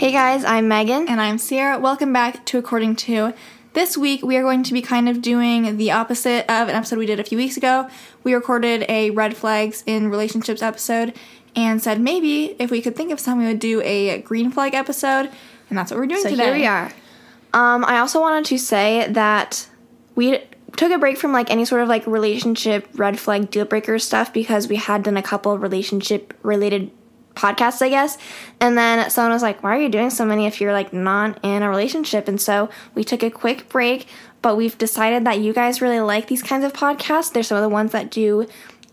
Hey guys, I'm Megan. And I'm Ciera. Welcome back to According to. This week, we are going to be kind of doing the opposite of an episode we did a few weeks ago. We recorded a red flags in relationships episode and said maybe if we could think of some, we would do a green flag episode. And that's what we're doing so today. here we are. Um, I also wanted to say that we took a break from like any sort of like relationship red flag deal breaker stuff because we had done a couple relationship related podcasts, I guess. And then someone was like, Why are you doing so many if you're like not in a relationship? And so we took a quick break, but we've decided that you guys really like these kinds of podcasts. They're some of the ones that do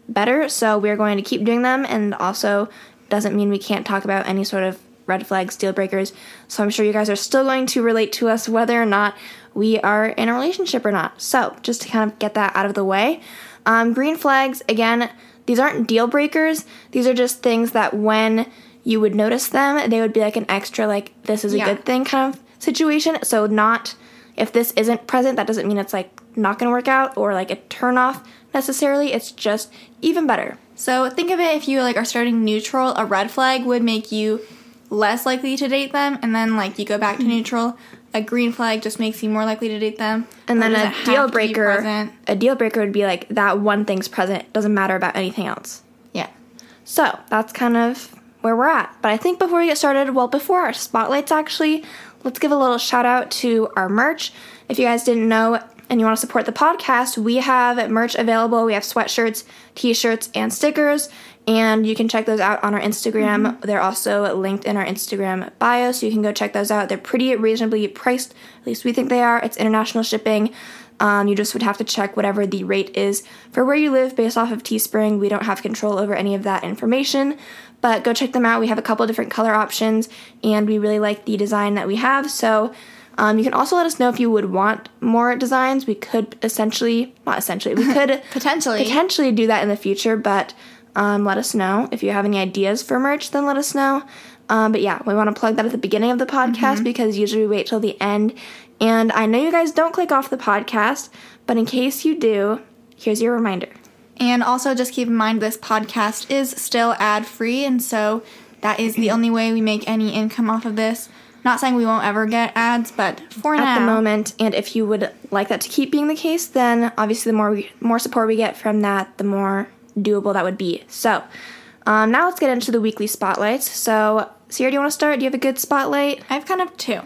better. So we're going to keep doing them. And also, doesn't mean we can't talk about any sort of red flags, deal breakers. So I'm sure you guys are still going to relate to us whether or not we are in a relationship or not. So just to kind of get that out of the way. Um, green flags, again, these aren't deal breakers. These are just things that when you would notice them, they would be like an extra, like, this is a Yeah. good thing kind of situation. So, not if this isn't present, that doesn't mean it's like not gonna work out or like a turn off necessarily. It's just even better. So think of it if you like are starting neutral, a red flag would make you less likely to date them, and then like you go back to mm-hmm. neutral. A green flag just makes you more likely to date them. And then a deal breaker, a deal breaker would be like that one thing's present, doesn't matter about anything else. Yeah. So that's kind of where we're at. But I think before we get started, well, before our spotlights actually, let's give a little shout out to our merch. If you guys didn't know and you want to support the podcast, we have merch available. We have sweatshirts, t shirts, and stickers. And you can check those out on our Instagram. They're also linked in our Instagram bio, so you can go check those out. They're pretty reasonably priced, at least we think they are. It's international shipping. Um, you just would have to check whatever the rate is for where you live based off of Teespring. We don't have control over any of that information, but go check them out. We have a couple different color options, and we really like the design that we have. So um, you can also let us know if you would want more designs. We could essentially, not essentially, we could Potentially. potentially do that in the future, but um, let us know if you have any ideas for merch. Then let us know. Um, but yeah, we want to plug that at the beginning of the podcast because usually we wait till the end. And I know you guys don't click off the podcast, but in case you do, here's your reminder. And also, just keep in mind this podcast is still ad free, and so that is the only way we make any income off of this. Not saying we won't ever get ads, but for now, at the moment. And if you would like that to keep being the case, then obviously the more we, more support we get from that, the more doable that would be. So um, now let's get into the weekly spotlights. So Ciera, do you want to start? Do you have a good spotlight? I have kind of two.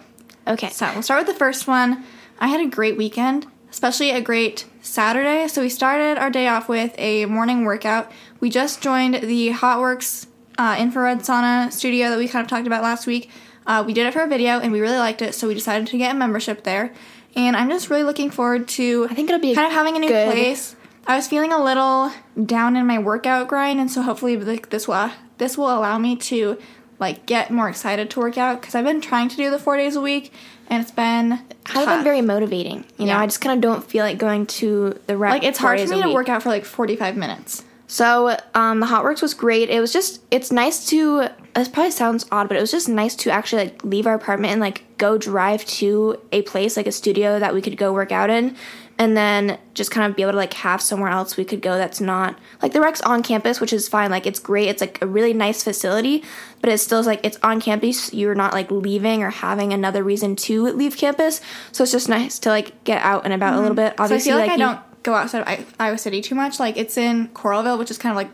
Okay. So we'll start with the first one. I had a great weekend, especially a great Saturday. So we started our day off with a morning workout. We just joined the Hotworx uh, infrared sauna studio that we kind of talked about last week. Uh, we did it for a video and we really liked it, so we decided to get a membership there. And I'm just really looking forward to I think it'll be kind of having a new place. I was feeling a little down in my workout grind, and so hopefully like this will this will allow me to like get more excited to work out because I've been trying to do the four days a week, and it's been has been very motivating. You know, I just kind of don't feel like going to the rec. like it's hard for me to work out for like 45 minutes. So um, the Hotworx was great. It was just it's nice to. It probably sounds odd, but it was just nice to actually like leave our apartment and like go drive to a place like a studio that we could go work out in, and then just kind of be able to like have somewhere else we could go that's not like the rec's on campus, which is fine. Like it's great. It's like a really nice facility, but it still is like it's on campus. You're not like leaving or having another reason to leave campus. So it's just nice to like get out and about a little bit. So I Obviously, feel like, I you- don't go outside of I- Iowa City too much. Like it's in Coralville, which is kind of like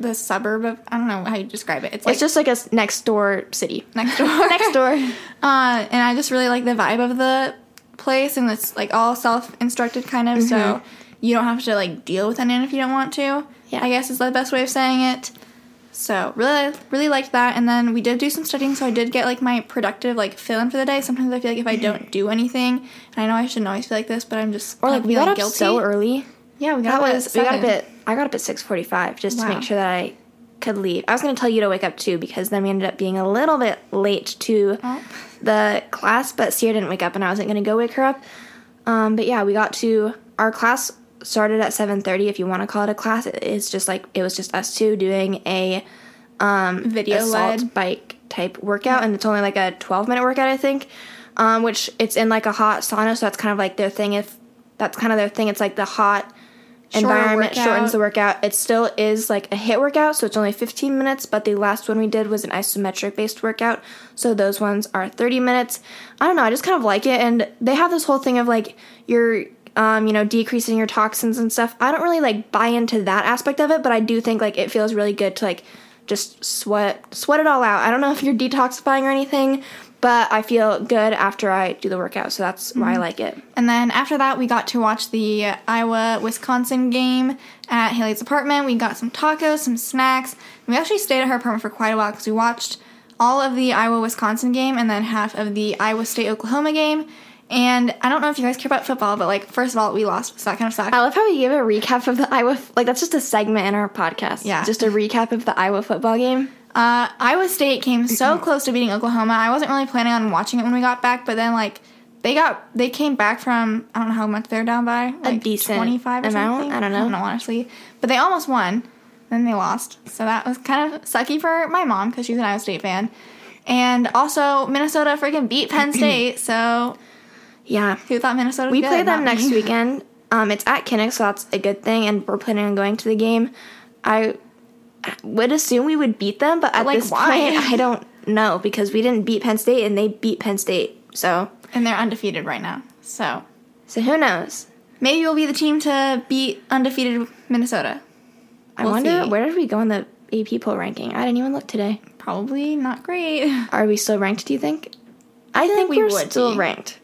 the suburb of I don't know how you describe it. It's like It's just like a next door city. next door. next door. Uh, and I just really like the vibe of the place, and it's like all self-instructed kind of, so you don't have to like deal with anyone if you don't want to. Mm-hmm. Yeah. I guess is the best way of saying it. So really, really liked that, and then we did do some studying, so I did get like my productive like fill in for the day. Sometimes I feel like if I don't do anything, and I know I shouldn't always feel like this, but I'm just Or like we got feeling up guilty. so early. Yeah, we got That was we got up at I got up at six forty five just to make sure that I could leave. I was gonna tell you to wake up too because then we ended up being a little bit late to Oh. the class, but Ciera didn't wake up and I wasn't gonna go wake her up. Um, but yeah, we got to our class started at seven thirty. If you want to call it a class, it- it's just like it was just us two doing a video assault led. bike type workout, and it's only like a 12 minute workout, I think. Um, which it's in like a hot sauna, so that's kind of like their thing. If that's kind of their thing, it's like the hot environment workout. shortens the workout. It still is like a HIIT workout, so it's only 15 minutes, but the last one we did was an isometric based workout. So those ones are 30 minutes. I don't know, I just kind of like it and they have this whole thing of like you're um, you know, decreasing your toxins and stuff. I don't really like buy into that aspect of it, but I do think like it feels really good to like just sweat sweat it all out. I don't know if you're detoxifying or anything, but I feel good after I do the workout, so that's why I mm-hmm. like it. And then after that, we got to watch the Iowa Wisconsin game at Haley's apartment. We got some tacos, some snacks. We actually stayed at her apartment for quite a while because we watched all of the Iowa Wisconsin game and then half of the Iowa State Oklahoma game. And I don't know if you guys care about football, but like, first of all, we lost, so that kind of sucked. I love how we give a recap of the Iowa. Like that's just a segment in our podcast. Yeah. just a recap of the Iowa football game. Uh, Iowa State came so close to beating Oklahoma. I wasn't really planning on watching it when we got back, but then like they got they came back from I don't know how much they're down by like decent twenty five or something. I don't know. I don't know honestly, but they almost won. Then they lost, so that was kind of sucky for my mom because she's an Iowa State fan, and also Minnesota freaking beat Penn State. So Yeah, who thought Minnesota? We good? play them Not next me. weekend. Um, it's at Kinnick, so that's a good thing, and we're planning on going to the game. I would assume we would beat them, but at like, this why? point, I don't know because we didn't beat Penn State and they beat Penn State. So, and they're undefeated right now. So so who knows? maybe we'll be the team to beat undefeated Minnesota. I We'll wonder see. where did we go in the AP poll ranking? I didn't even look today. Probably not great. Are we still ranked? Do you think? I feel think like we we're would still be. ranked.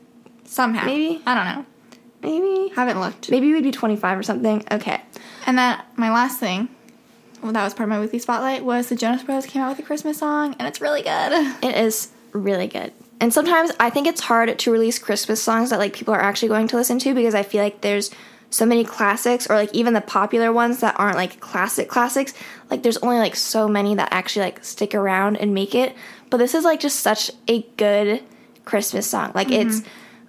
Somehow. Maybe. I don't know. Maybe. Haven't looked. Maybe we'd be 25 or something. Okay. And then my last thing, well, that was part of my weekly spotlight, was the Jonas Brothers came out with a Christmas song, and it's really good. It is really good. And sometimes I think it's hard to release Christmas songs that like people are actually going to listen to because I feel like there's so many classics or like even the popular ones that aren't like classic classics. Like there's only like so many that actually like stick around and make it. But this is like just such a good Christmas song. Like it's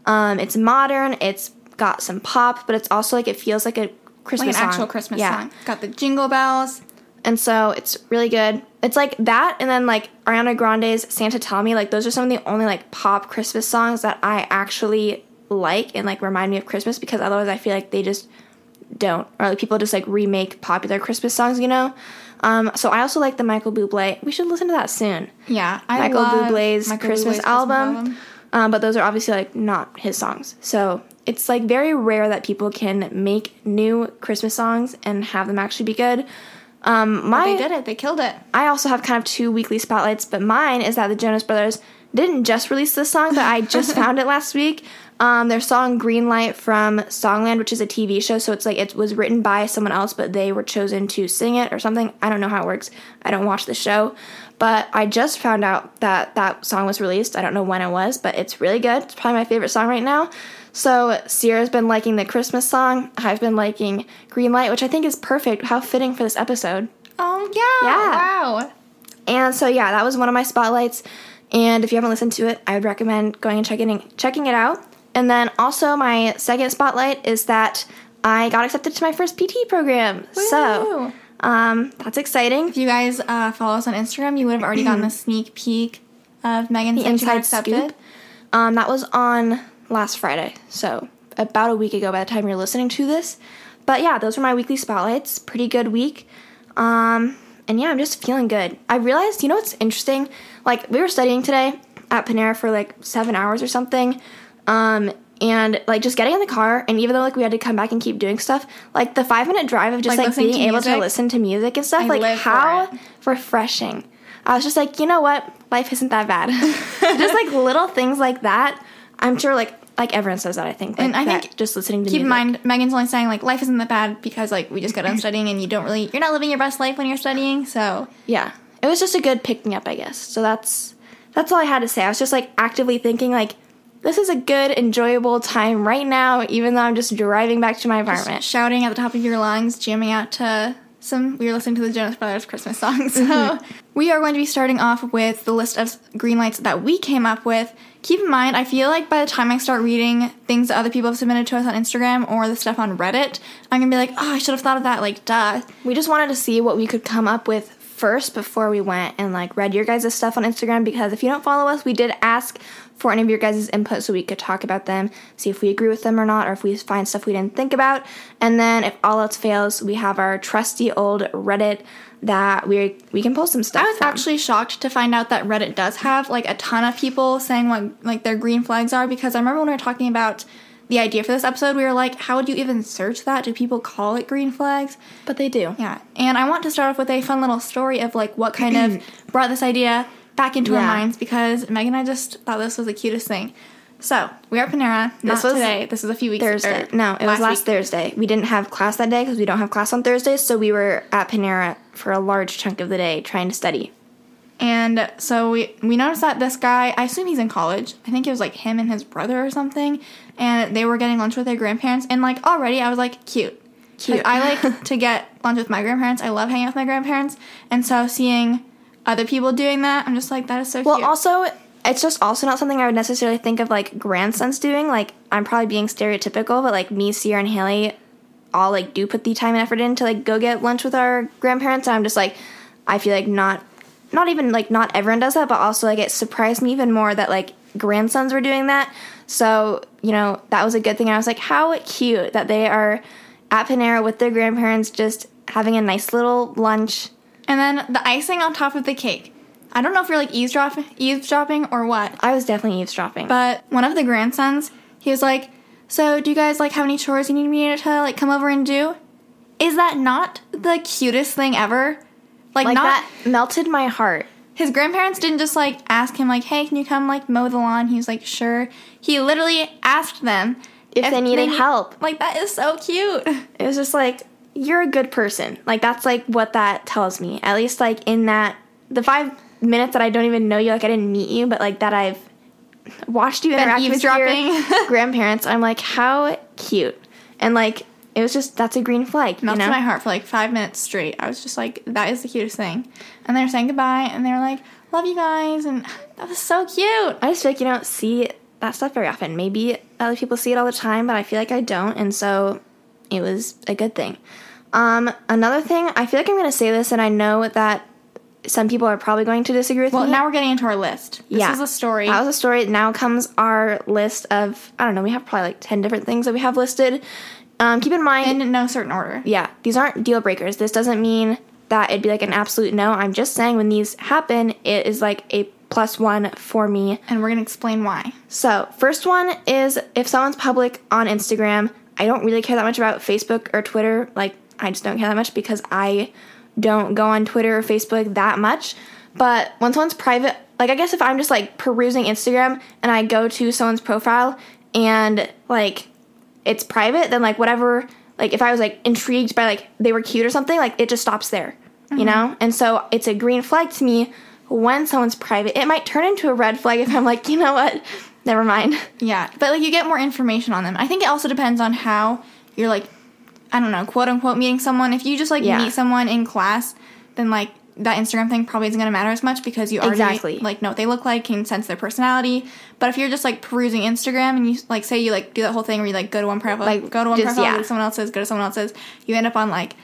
um it's modern, it's got some pop, but it's also like it feels like a Christmas Like an song. actual Christmas Yeah. song. Got the jingle bells. And so it's really good. It's like that and then like Ariana Grande's Santa Tell Me, like those are some of the only like pop Christmas songs that I actually like and like remind me of Christmas because otherwise I feel like they just don't or like people just like remake popular Christmas songs, you know? Um, so I also like the Michael Bublé. We should listen to that soon. Yeah, I Michael Bublé's Michael Christmas, Bublé's album. Um, but those are obviously like not his songs. So it's like very rare that people can make new Christmas songs and have them actually be good. Um, my They did it. They killed it. I also have kind of two weekly spotlights, but mine is that the Jonas Brothers didn't just release this song, but I just found it last week. Um, their song "Green Light" from Songland, which is a TV show, so it's like it was written by someone else, but they were chosen to sing it or something. I don't know how it works. I don't watch the show, but I just found out that that song was released. I don't know when it was, but it's really good. It's probably my favorite song right now. So Ciera's been liking the Christmas song. I've been liking "Green Light," which I think is perfect. How fitting for this episode. Oh yeah! Yeah. Wow. And so yeah, that was one of my spotlights. And if you haven't listened to it, I would recommend going and checking checking it out. And then also my second spotlight is that I got accepted to my first PT program. So um, that's exciting. if you guys uh, follow us on Instagram, you would have already gotten a sneak peek of Megan's The inside scoop. Um, that was on last Friday, so about a week ago by the time you're listening to this. But yeah, those were my weekly spotlights. Pretty good week. Um, and yeah, I'm just feeling good. I realized, you know what's interesting? Like, we were studying today at Panera for like seven hours or something. Um, and like just getting in the car, and even though like we had to come back and keep doing stuff, like the five minute drive of just Like like, being to able to listen to music and stuff, I like how refreshing. I was just like, you know what? Life isn't that bad. just like little things like that. I'm sure like like everyone says that. I think. Like, And I think- just listening to Keep in mind, Megan's only saying like life isn't that bad because like we just got done studying and you don't really you're not living your best life when you're studying. So Yeah, it was just a good picking up, I guess. So that's that's all I had to say. I was just like actively thinking like this is a good, enjoyable time right now, even though I'm just driving back to my apartment. shouting at the top of your lungs, jamming out to some. We were listening to the Jonas Brothers Christmas songs. So Mm-hmm. we are going to be starting off with the list of green lights that we came up with. Keep in mind, I feel like by the time I start reading things that other people have submitted to us on Instagram or the stuff on Reddit, I'm gonna be like, oh, I should have thought of that. Like, duh. We just wanted to see what we could come up with first before we went and like read your guys' stuff on Instagram because if you don't follow us, we did ask for any of your guys' input so we could talk about them, see if we agree with them or not, or if we find stuff we didn't think about. And then if all else fails, we have our trusty old Reddit that we we can post some stuff. I was from. actually shocked to find out that Reddit does have like a ton of people saying what like their green flags are because I remember when we were talking about the idea for this episode, we were like, how would you even search that? Do people call it green flags? but they do. Yeah. And I want to start off with a fun little story of like what kind of brought this idea back into our minds because Megan and I just thought this was the cutest thing. So we are at Panera. Not This was today. This was a few weeks Thursday. or No, it was last week. Thursday. We didn't have class that day because we don't have class on Thursdays, so we were at Panera for a large chunk of the day trying to study. And so we we noticed that this guy, I assume he's in college. I think it was like him and his brother or something. And they were getting lunch with their grandparents. And like already I was like, cute. Cute. Like, I like to get lunch with my grandparents. I love hanging out with my grandparents. And so seeing other people doing that, I'm just like, that is so cute. Well, cute. also, it's just also not something I would necessarily think of like grandsons doing. Like, I'm probably being stereotypical, but like me, Ciera, and Haley all like do put the time and effort in to like go get lunch with our grandparents. And I'm just like, I feel like not, not even like not everyone does that, but also like it surprised me even more that like grandsons were doing that. So, you know, that was a good thing. I was like, how cute that they are at Panera with their grandparents just having a nice little lunch. And then the icing on top of the cake. I don't know if you're like eavesdropping, eavesdropping or what. I was definitely eavesdropping. But one of the grandsons, he was like, "So, do you guys like have any chores you need me to like come over and do?" Is that not the cutest thing ever? Like, like not that melted my heart. his grandparents didn't just like ask him like, "Hey, can you come like mow the lawn?" He was like, "Sure." He literally asked them If they needed need- help. Like that is so cute. It was just like you're a good person. Like that's like what that tells me. At least like in that the five minutes that I don't even know you, like I didn't meet you, but like that I've watched you interact with your grandparents. I'm like, how cute. And like it was just that's a green flag. Melted you know? my heart for like five minutes straight. I was just like, "That is the cutest thing." And they were saying goodbye, and they were like, "Love you guys," and that was so cute. I just feel like you don't see that stuff very often. Maybe other people see it all the time, but I feel like I don't, and so it was a good thing. Um, another thing, I feel like I'm gonna say this, and I know that some people are probably going to disagree with Well, me. Well, now we're getting into our list. This Yeah. is a story. That was a story. Now comes our list of I don't know. We have probably like ten different things that we have listed. Um, keep in mind, in no certain order. yeah, these aren't deal breakers. This doesn't mean that it'd be like an absolute no. I'm just saying when these happen, it is like a plus one for me. And we're going to explain why. So, first one is if someone's public on Instagram, I don't really care that much about Facebook or Twitter. Like, I just don't care that much because I don't go on Twitter or Facebook that much. But when someone's private, like, I guess if I'm just like perusing Instagram and I go to someone's profile and like it's private, then like whatever, like if I was like intrigued by like they were cute or something, like it just stops there, you mm-hmm. know? And so it's a green flag to me when someone's private. It might turn into a red flag if I'm like, you know what? Never mind. Yeah. But like you get more information on them. I think it also depends on how you're like, I don't know, quote unquote meeting someone. If you just like Yeah. meet someone in class, then like that Instagram thing probably isn't going to matter as much because you already Exactly. like know what they look like, can sense their personality. But if you're just like perusing Instagram and you like say you like do that whole thing where you like go to one profile, Like, go to one just- profile, yeah. go to someone else's, go to someone else's, you end up on like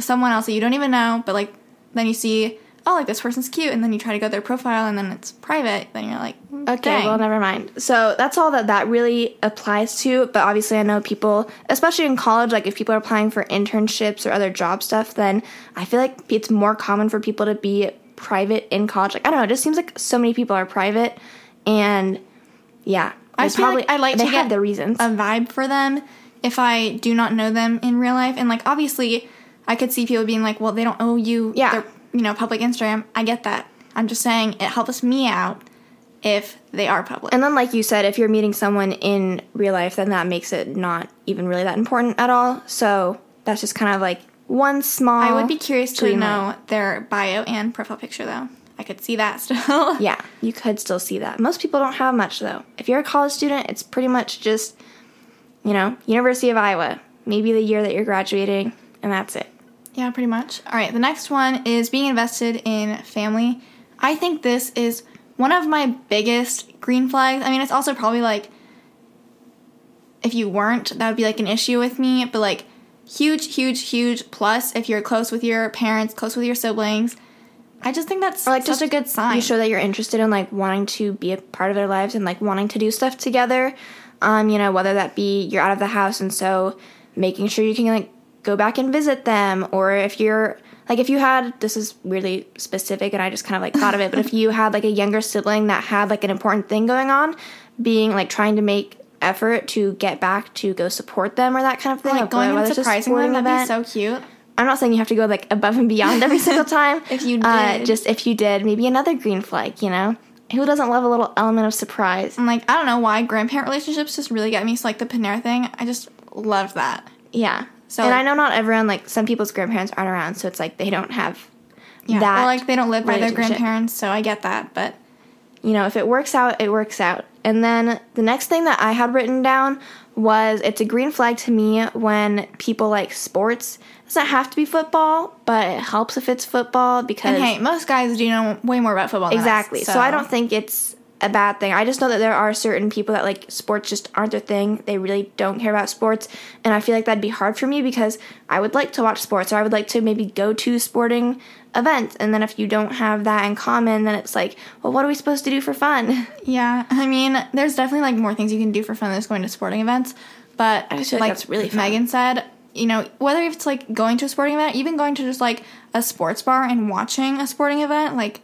someone else that you don't even know, but like then you see, oh, like this person's cute, and then you try to go their profile and then it's private, then you're like, Okay, dang. well, never mind. So that's all that that really applies to. But obviously, I know people, especially in college, like if people are applying for internships or other job stuff, then I feel like it's more common for people to be private in college. Like I don't know, it just seems like so many people are private, and yeah, I just like I like they to get their reasons. a vibe for them if I do not know them in real life. And like obviously, I could see people being like, "Well, they don't owe you Yeah. their you know public Instagram." I get that. I'm just saying it helps me out if they are public. And then, like you said, if you're meeting someone in real life, then that makes it not even really that important at all. So that's just kind of like one small. I would be curious to know their bio and profile picture though. I could see that still. Yeah, you could still see that. Most people don't have much though. If you're a college student, it's pretty much just, you know, University of Iowa. Maybe the year that you're graduating, and that's it. Yeah, pretty much. All right, the next one is being invested in family. I think this is one of my biggest green flags. I mean, it's also probably like if you weren't, that would be like an issue with me, but like huge, huge, huge plus if you're close with your parents, close with your siblings. I just think that's Or like such just a good sign. You show that you're interested in like wanting to be a part of their lives and like wanting to do stuff together. Um, you know, whether that be you're out of the house and so making sure you can like go back and visit them, or if you're like if you had this is weirdly specific and I just kind of like thought of it, but if you had like a younger sibling that had like an important thing going on, being like trying to make effort to get back to go support them or that kind of thing. like going and a surprising them, that'd event. be so cute. I'm not saying you have to go like above and beyond every single time. If you Uh, just if you did, maybe another green flag. You know, who doesn't love a little element of surprise? And like I don't know why grandparent relationships just really get me. So like the Panera thing, I just love that. Yeah. So, and like- I know not everyone like some people's grandparents aren't around, so it's like they don't have Yeah, that. or like they don't live by their grandparents, so I get that. But you know, if it works out, it works out. And then the next thing that I had written down was it's a green flag to me when people like sports. It doesn't have to be football, but it helps if it's football because and hey, most guys do know way more about football. Than us, Exactly. so. I don't think it's a bad thing. I just know that there are certain people that like sports just aren't their thing. They really don't care about sports, and I feel like that'd be hard for me because I would like to watch sports or I would like to maybe go to sporting events. And then if you don't have that in common, then it's like, well, what are we supposed to do for fun? Yeah, I mean, there's definitely like more things you can do for fun than just going to sporting events. But I just feel like that's really fun. Megan said, you know, whether it's like going to a sporting event, even going to just like a sports bar and watching a sporting event, like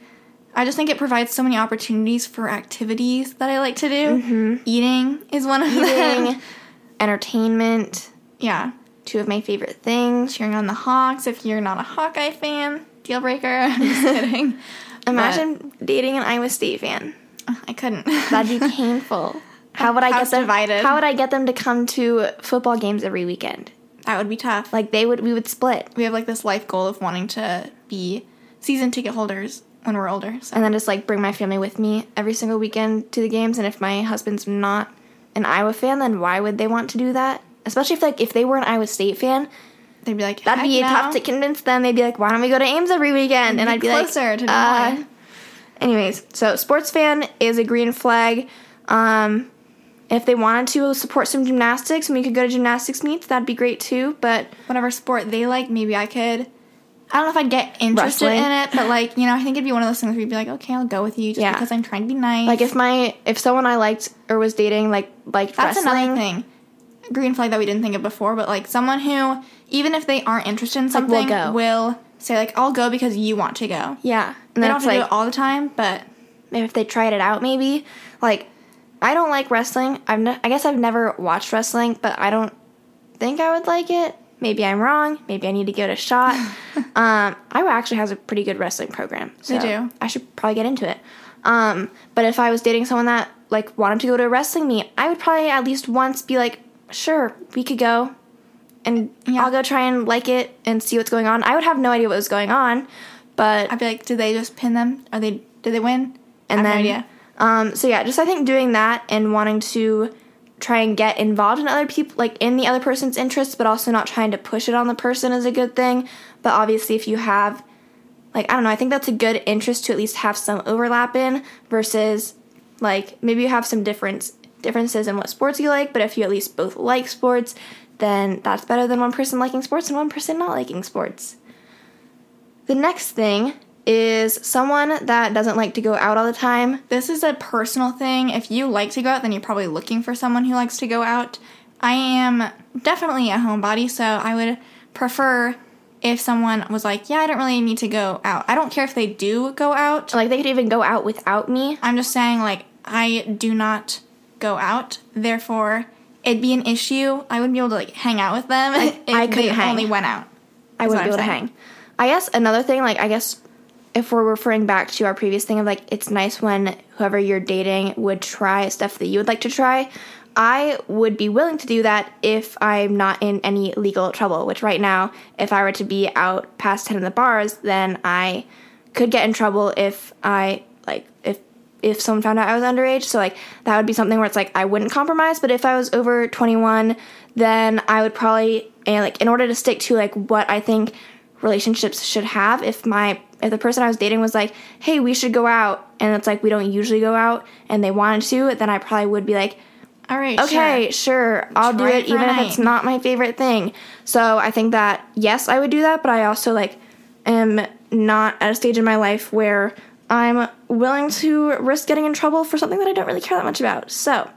I just think it provides so many opportunities for activities that I like to do. Eating is one of them. Mm-hmm. Entertainment, yeah, two of my favorite things. cheering on the Hawks. If you're not a Hawkeye fan, deal breaker. I'm just kidding. Imagine dating an Iowa State fan. I couldn't. That'd be painful. How would I House get them? divided. How would I get them to come to football games every weekend? that would be tough. Like they would, we would split, we have like this life goal of wanting to be season ticket holders when we're older. So and then just like bring my family with me every single weekend to the games. And if my husband's not an Iowa fan, then why would they want to do that? Especially if like if they were an Iowa State fan, they'd be like, that'd be "Heck tough to convince them. They'd be like, "Why don't we go to Ames every weekend?" And Be I'd be closer like, to uh, Anyways, so sports fan is a green flag. Um, if they wanted to support some gymnastics and we could go to gymnastics meets, that'd be great too. But whatever sport they like, maybe I could. I don't know if I'd get interested Wrestling. in it, but like you know, I think it'd be one of those things where you'd be like, okay, I'll go with you just Yeah. because I'm trying to be nice. like if my if someone I liked or was dating like like that's wrestling, another thing, green flag that we didn't think of before, but like someone who even if they aren't interested in Like, something, we'll will say like, I'll go because you want to go. yeah, and They don't have to like do it all the time, but maybe if they tried it out, maybe like I don't like wrestling. I've ne- I guess I've never watched wrestling, but I don't think I would like it. Maybe I'm wrong. Maybe I need to give it a shot. um, Iowa actually has a pretty good wrestling program. So They do. I should probably get into it. Um, but if I was dating someone that like wanted to go to a wrestling meet, I would probably at least once be like, sure, we could go. And Yeah. I'll go try and like it and see what's going on. I would have no idea what was going on, but I'd be like, did they just pin them? Are they? Did they win? and I have then no idea. um so yeah just i think doing that and wanting to try and get involved in other people like in the other person's interests but also not trying to push it on the person is a good thing. But obviously if you have like i don't know i think that's a good interest to at least have some overlap in versus like maybe you have some difference differences in what sports you like but if you at least both like sports then that's better than one person liking sports and one person not liking sports. The next thing is someone that doesn't like to go out all the time This is a personal thing. If you like to go out, then you're probably looking for someone who likes to go out. I am definitely a homebody, so I would prefer if someone was like, Yeah, I don't really need to go out. I don't care if they do go out. like they could even go out without me I'm just saying, like, I do not go out. Therefore, it'd be an issue. I wouldn't be able to, like, hang out with them if I they hang. only went out. i wouldn't be able to saying. hang i guess another thing like i guess if we're referring back to our previous thing of like it's nice when whoever you're dating would try stuff that you would like to try i would be willing to do that if i'm not in any legal trouble which right now if i were to be out past 10 in the bars then i could get in trouble if i like if if someone found out I was underage. So like that would be something where it's like I wouldn't compromise. But if I was over 21, then I would probably and like in order to stick to like what I think relationships should have. If my if the person I was dating was like, hey, we should go out, and it's like we don't usually go out, and they wanted to, then I probably would be like, All right, okay, sure. sure, I'll do Try it it, even if it's not my favorite thing. So I think that yes, I would do that, but I also like am not at a stage in my life where I'm willing to risk getting in trouble for something that I don't really care that much about. So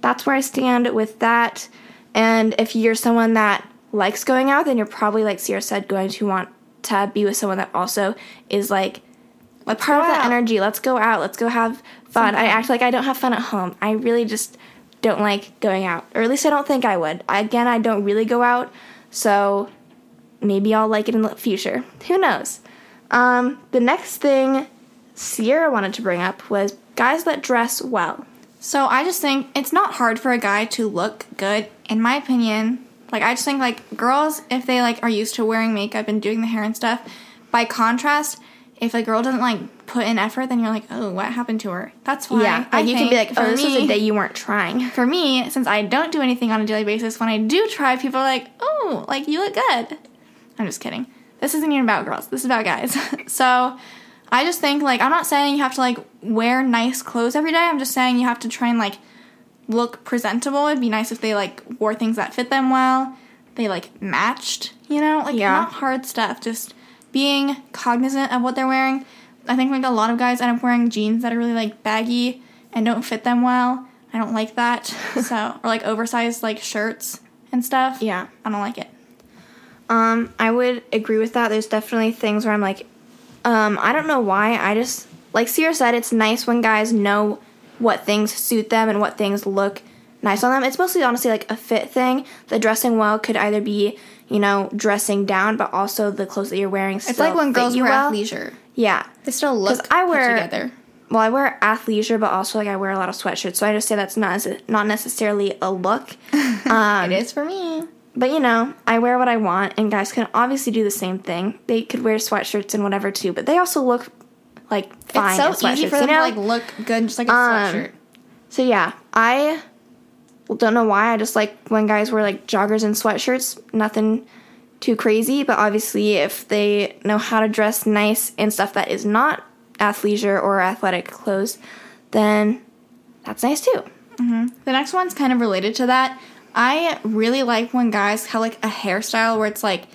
that's where I stand with that. And if you're someone that likes going out, then you're probably, like Ciera said, going to want to be with someone that also is like a part of that energy. Let's go out. Let's go have fun. I act like I don't have fun at home. I really just don't like going out, or at least I don't think I would. I, again, I don't really go out, so maybe I'll like it in the future. Who knows? Um, the next thing Ciera wanted to bring up was guys that dress well. So I just think it's not hard for a guy to look good, in my opinion. Like I just think like girls, if they like are used to wearing makeup and doing the hair and stuff, by contrast, if a girl doesn't like put in effort, then you're like, oh, what happened to her? That's why. yeah, I like you can be like, oh, this was a me- day you weren't trying. For me, since I don't do anything on a daily basis, when I do try, people are like, oh, like you look good. I'm just kidding. This isn't even about girls. This is about guys. so I just think like I'm not saying you have to like wear nice clothes every day. I'm just saying you have to try and like look presentable. It'd be nice if they like wore things that fit them well. They like matched, you know? Like Yeah. not hard stuff. Just being cognizant of what they're wearing. I think like a lot of guys end up wearing jeans that are really like baggy and don't fit them well. I don't like that. so or like oversized like shirts and stuff. Yeah. I don't like it. Um, I would agree with that. There's definitely things where I'm like, um, I don't know why. I just like Ciera said, it's nice when guys know what things suit them and what things look nice on them. It's mostly honestly like a fit thing. The dressing well could either be, you know, dressing down, but also the clothes that you're wearing. It's like when girls wear athleisure. Yeah. They still look I put wear- together. Well, I wear athleisure, but also like I wear a lot of sweatshirts. So I just say that's not not necessarily a look. Um, it is for me. But you know, I wear what I want, and guys can obviously do the same thing. They could wear sweatshirts and whatever too, but they also look like fine. It's so easy for them you know? to like look good, just like a Um, sweatshirt. So yeah, I don't know why. I just like when guys wear like joggers and sweatshirts. Nothing too crazy, but obviously if they know how to dress nice in stuff that is not athleisure or athletic clothes, then that's nice too. The next one's kind of related to that. I really like when guys have like a hairstyle where it's like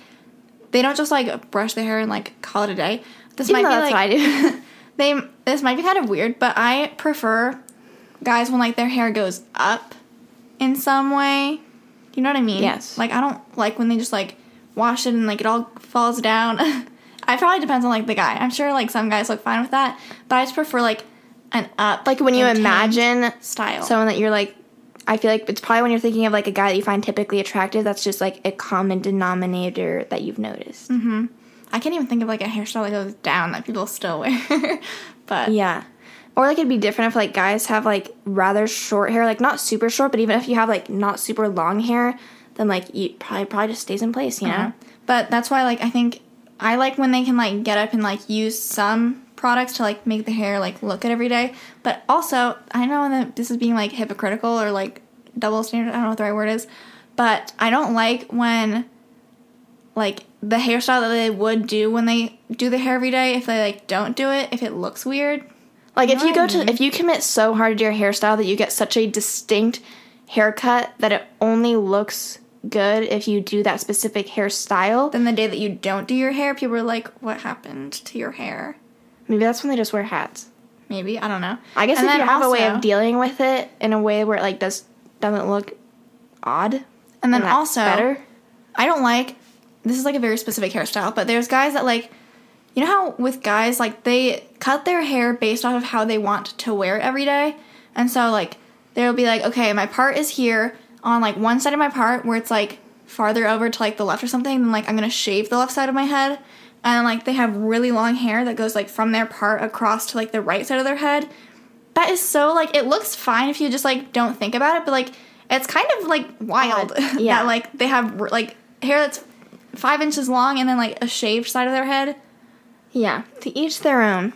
they don't just like brush their hair and like call it a day. This Even might be that's like what I do. they this might be kind of weird, but I prefer guys when like their hair goes up in some way. You know what I mean? Yes. Like I don't like when they just like wash it and like it all falls down. I probably depends on like the guy. I'm sure like some guys look fine with that, but I just prefer like an up. like when you imagine style. someone that you're like I feel like it's probably when you're thinking of like a guy that you find typically attractive that's just like a common denominator that you've noticed. Mm-hmm. I can't even think of like a hairstyle that goes down that people still wear. but Yeah. Or like it'd be different if like guys have like rather short hair, like not super short, but even if you have like not super long hair, then like you probably probably just stays in place, you uh-huh. know? But that's why like I think I like when they can like get up and like use some products to like make the hair like look good every day. But also I know that this is being like hypocritical or like double standard, I don't know what the right word is. But I don't like when like the hairstyle that they would do when they do the hair every day, if they like don't do it, if it looks weird. Like if you go to if you commit so hard to your hairstyle that you get such a distinct haircut that it only looks good if you do that specific hairstyle, Then the day that you don't do your hair, people are like, What happened to your hair? maybe that's when they just wear hats. Maybe, I don't know. I guess And if you have a way of dealing with it in a way where it like does doesn't look odd, And then also, better. I don't like this is like a very specific hairstyle, but there's guys that like you know how with guys like they cut their hair based off of how they want to wear it every day. And so like they'll be like, okay, my part is here on like one side of my part where it's like farther over to like the left or something, then like I'm gonna shave the left side of my head. And like they have really long hair that goes like from their part across to like the right side of their head. That is so like it looks fine if you just like don't think about it, but like it's kind of like wild yeah. that like they have like hair that's five inches long and then like a shaved side of their head. Yeah, to each their own.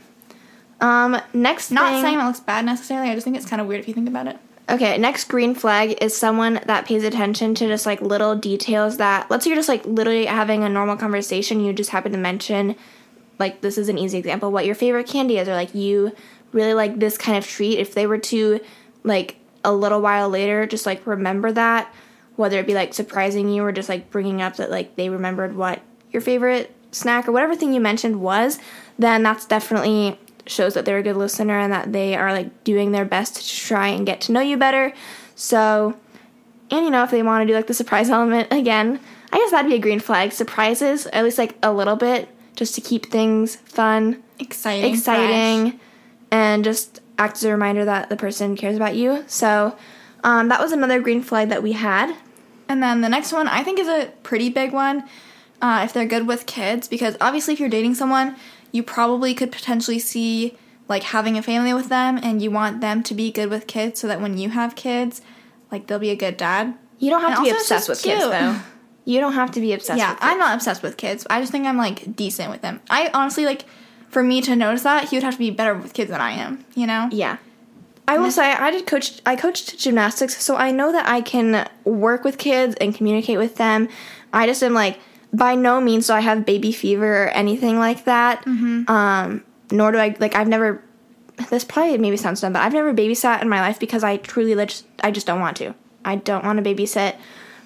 Um, next Not thing, saying it looks bad necessarily. I just think it's kind of weird if you think about it. Okay, next green flag is someone that pays attention to just like little details that let's say you're just like literally having a normal conversation, you just happen to mention like this is an easy example, what your favorite candy is, or like you really like this kind of treat. If they were to like a little while later just like remember that, whether it be like surprising you or just like bringing up that like they remembered what your favorite snack or whatever thing you mentioned was, then that's definitely shows that they're a good listener and that they are like doing their best to try and get to know you better. So, and you know, if they want to do like the surprise element again, I guess that'd be a green flag. Surprises, at least like a little bit, just to keep things fun, Exciting. exciting, fresh. and just act as a reminder that the person cares about you. So, um, that was another green flag that we had. And then the next one I think is a pretty big one uh, if they're good with kids, because obviously if you're dating someone, you probably could potentially see like having a family with them and you want them to be good with kids so that when you have kids, like they'll be a good dad. You don't have And to be obsessed with just kids, though. You don't have to be obsessed yeah, with kids. I'm not obsessed with kids. I just think I'm like decent with them. I honestly like for me to notice that, he would have to be better with kids than I am, you know? Yeah. I will say I did coach I coached gymnastics, so I know that I can work with kids and communicate with them. I just am like by no means do I have baby fever or anything like that. Mm-hmm. Um, nor do I like I've never this probably maybe sounds dumb, but I've never babysat in my life because I truly just I just don't want to. I don't want to babysit.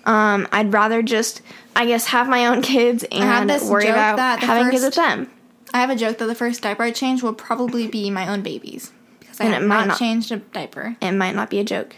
Um, I'd rather just I guess have my own kids and worry about having kids with them. I have a joke that the first diaper I change will probably be my own babies. I And have it might not, not- changed a diaper. It might not be a joke.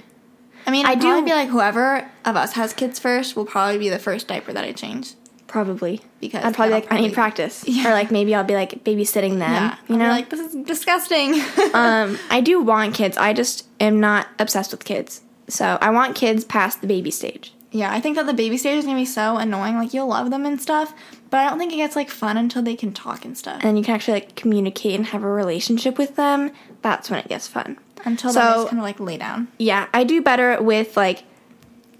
I mean, I do- probably be like whoever of us has kids first will probably be the first diaper that I change. Probably. Because I'd probably like I'll I need practice. Yeah. Or like maybe I'll be like babysitting them. Yeah, You know? like this is disgusting. um, I do want kids. I just am not obsessed with kids. So I want kids past the baby stage. yeah, I think that the baby stage is gonna be so annoying. Like you'll love them and stuff, but I don't think it gets like fun until they can talk and stuff. And you can actually like communicate and have a relationship with them. That's when it gets fun. Until then, they So- just kind of like lay down. Yeah, I do better with like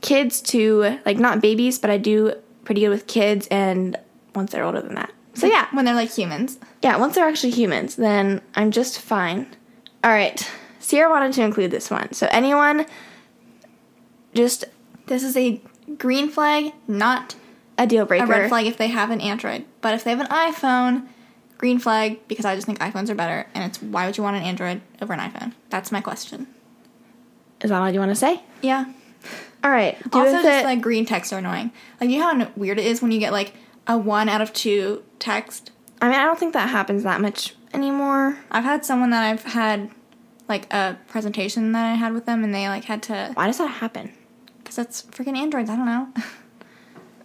kids to like not babies, but I do pretty good with kids and once they're older than that. So yeah, when they're like humans. yeah, once they're actually humans, then I'm just fine. All right. Ciera wanted to include this one. So anyone just This is a green flag, not a deal breaker. a red flag if they have an Android. But if they have an iPhone, green flag because I just think iPhones are better. And it's why would you want an Android over an iPhone? That's my question. Is that all you want to say? Yeah. All right. Also, just it- like green texts are annoying. Like you know how weird it is when you get like a one out of two text. I mean, I don't think that happens that much anymore. I've had someone that I've had like a presentation that I had with them, and they like had to Why does that happen? because that's freaking androids. I don't know.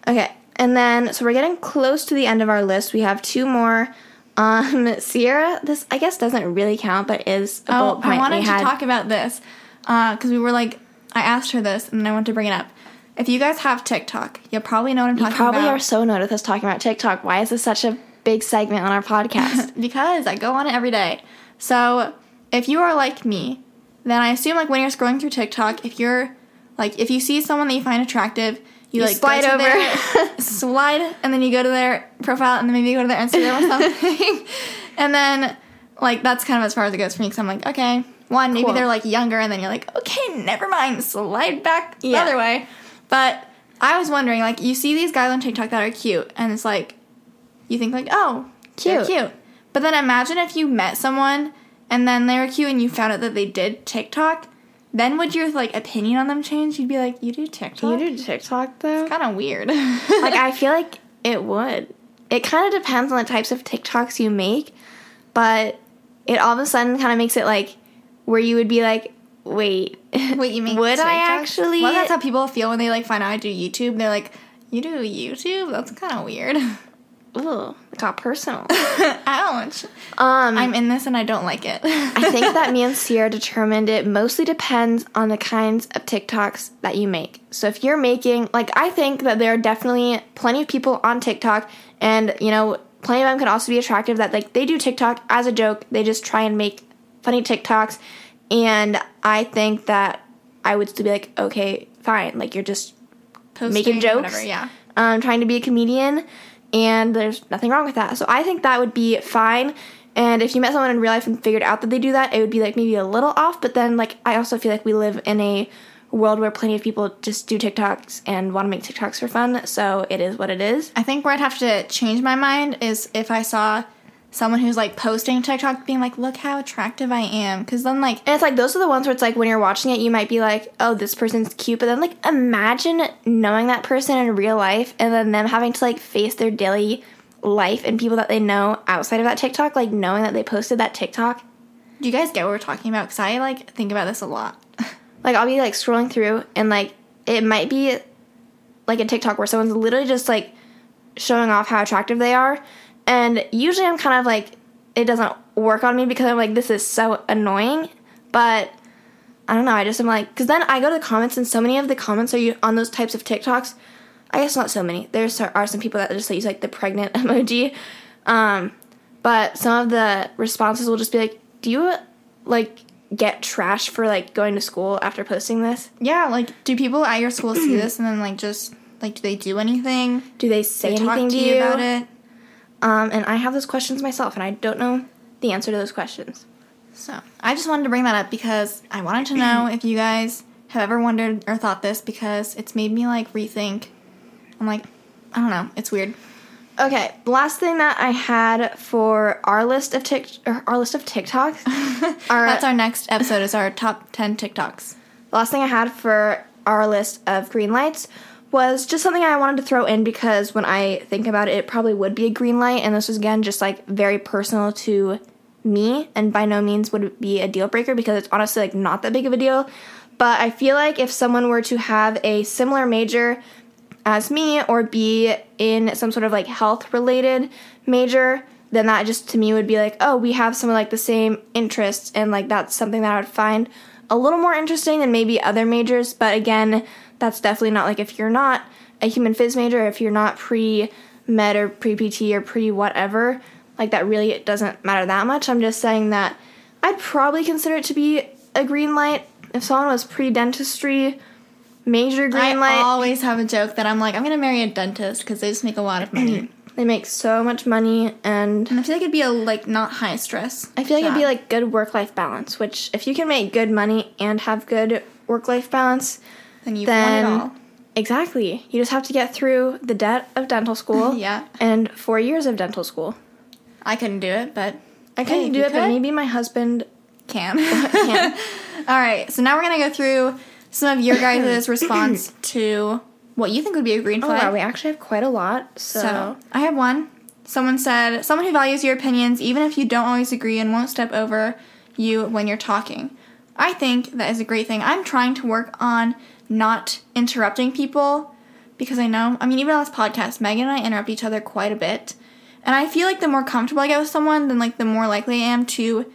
Okay. And then, so we're getting close to the end of our list. We have two more. Um, Ciera, this I guess doesn't really count, but is a oh, bullet point I wanted we to had. talk about this because we were like, I asked her this, and I want to bring it up. If you guys have TikTok, you'll probably know what I'm you talking probably about. are so annoyed with us talking about TikTok. Why is this such a big segment on our podcast? because I go on it every day. So if you are like me, then I assume like when you're scrolling through TikTok, if you're like if you see someone that you find attractive, you, You like slide over. their- slide, and then you go to their profile, and then maybe you go to their Instagram or something, and then like that's kind of as far as it goes for me because I'm like, okay, one maybe Cool. they're like younger, and then you're like, okay, never mind, slide back the Yeah. other way. But I was wondering, like, you see these guys on TikTok that are cute, and it's like, you think like, oh, Cute. cute. But then imagine if you met someone and then they were cute and you found out that they did TikTok. Then would your like opinion on them change? You'd be like, you do TikTok? you do TikTok though? It's kind of weird. like I feel like it would. It kind of depends on the types of TikToks you make, but it all of a sudden kind of makes it like where you would be like, wait, Wait, you mean would I actually? Well, that's how people feel when they like find out I do YouTube. They're like, you do YouTube? That's kind of weird. Ooh, it got personal. Ouch. Um, I'm in this and I don't like it. I think that me and Ciera determined it mostly depends on the kinds of TikToks that you make. So if you're making, like, I think that there are definitely plenty of people on TikTok, and you know, plenty of them could also be attractive. That like they do TikTok as a joke. They just try and make funny TikToks, and I think that I would still be like, okay, fine. Like you're just Posting, making jokes. Whatever, yeah. um, trying to be a comedian, and there's nothing wrong with that. So I think that would be fine. And if you met someone in real life and figured out that they do that, it would be like maybe a little off. But then, like, I also feel like we live in a world where plenty of people just do TikToks and want to make TikToks for fun. So it is what it is. I think where I'd have to change my mind is if I saw someone who's like posting TikTok being like, look how attractive I am. Because then, like, And it's like those are the ones where it's like when you're watching it, you might be like, oh, this person's cute. But then, like, imagine knowing that person in real life and then them having to like face their daily life and people that they know outside of that TikTok, like knowing that they posted that TikTok. Do you guys get what we're talking about? Because I like think about this a lot. Like I'll be like scrolling through and like it might be like a TikTok where someone's literally just like showing off how attractive they are. And usually I'm kind of like it doesn't work on me because I'm like this is so annoying. But I don't know, I just am like cuz then I go to the comments and so many of the comments are you on those types of TikToks. I guess not so many. There are some people that just use like the pregnant emoji. Um, but some of the responses will just be like, "Do you like get trash for like going to school after posting this? Yeah, like do people at your school see this and then like just like do they do anything? Do they say They talk anything to to you about it? Um, and I have those questions myself, and I don't know the answer to those questions. So I just wanted to bring that up because I wanted to know if you guys have ever wondered or thought this because it's made me like rethink. I'm like, I don't know, it's weird. Okay, the last thing that I had for our list of or our list of TikToks, our, That's our next episode. Is our top ten TikToks. the last thing I had for our list of green lights was just something I wanted to throw in because when I think about it, it probably would be a green light, and this was again just like very personal to me, and by no means would it be a deal breaker because it's honestly like not that big of a deal. But I feel like if someone were to have a similar major as me or be in some sort of like health related major, then that just to me would be like, oh, we have some of like the same interests, and like that's something that I would find a little more interesting than maybe other majors. But again, that's definitely not like if you're not a human phys major, if you're not pre med or pre PT or pre whatever, like that really it doesn't matter that much. I'm just saying that I'd probably consider it to be a green light if someone was pre dentistry major green I light. I always have a joke that I'm like, I'm gonna marry a dentist because they just make a lot of money. They make so much money, and and I feel like it'd be a like not high stress. I feel like it'd be like good work life balance. Which, if you can make good money and have good work life balance, then you then want it all. exactly, you just have to get through the debt of dental school. Yeah. and four years of dental school. I couldn't do it, but I Hey, couldn't if do it, but maybe my husband can. can. all right, so now we're gonna go through some of your guys' response to what you think would be a green oh flag. wow, we actually have quite a lot. So, So I have one. Someone said, someone who values your opinions even if you don't always agree and won't step over you when you're talking. I think that is a great thing. I'm trying to work on not interrupting people because I know, I mean, even on this podcast, Megan and I interrupt each other quite a bit. And I feel like the more comfortable I get with someone, then like the more likely I am to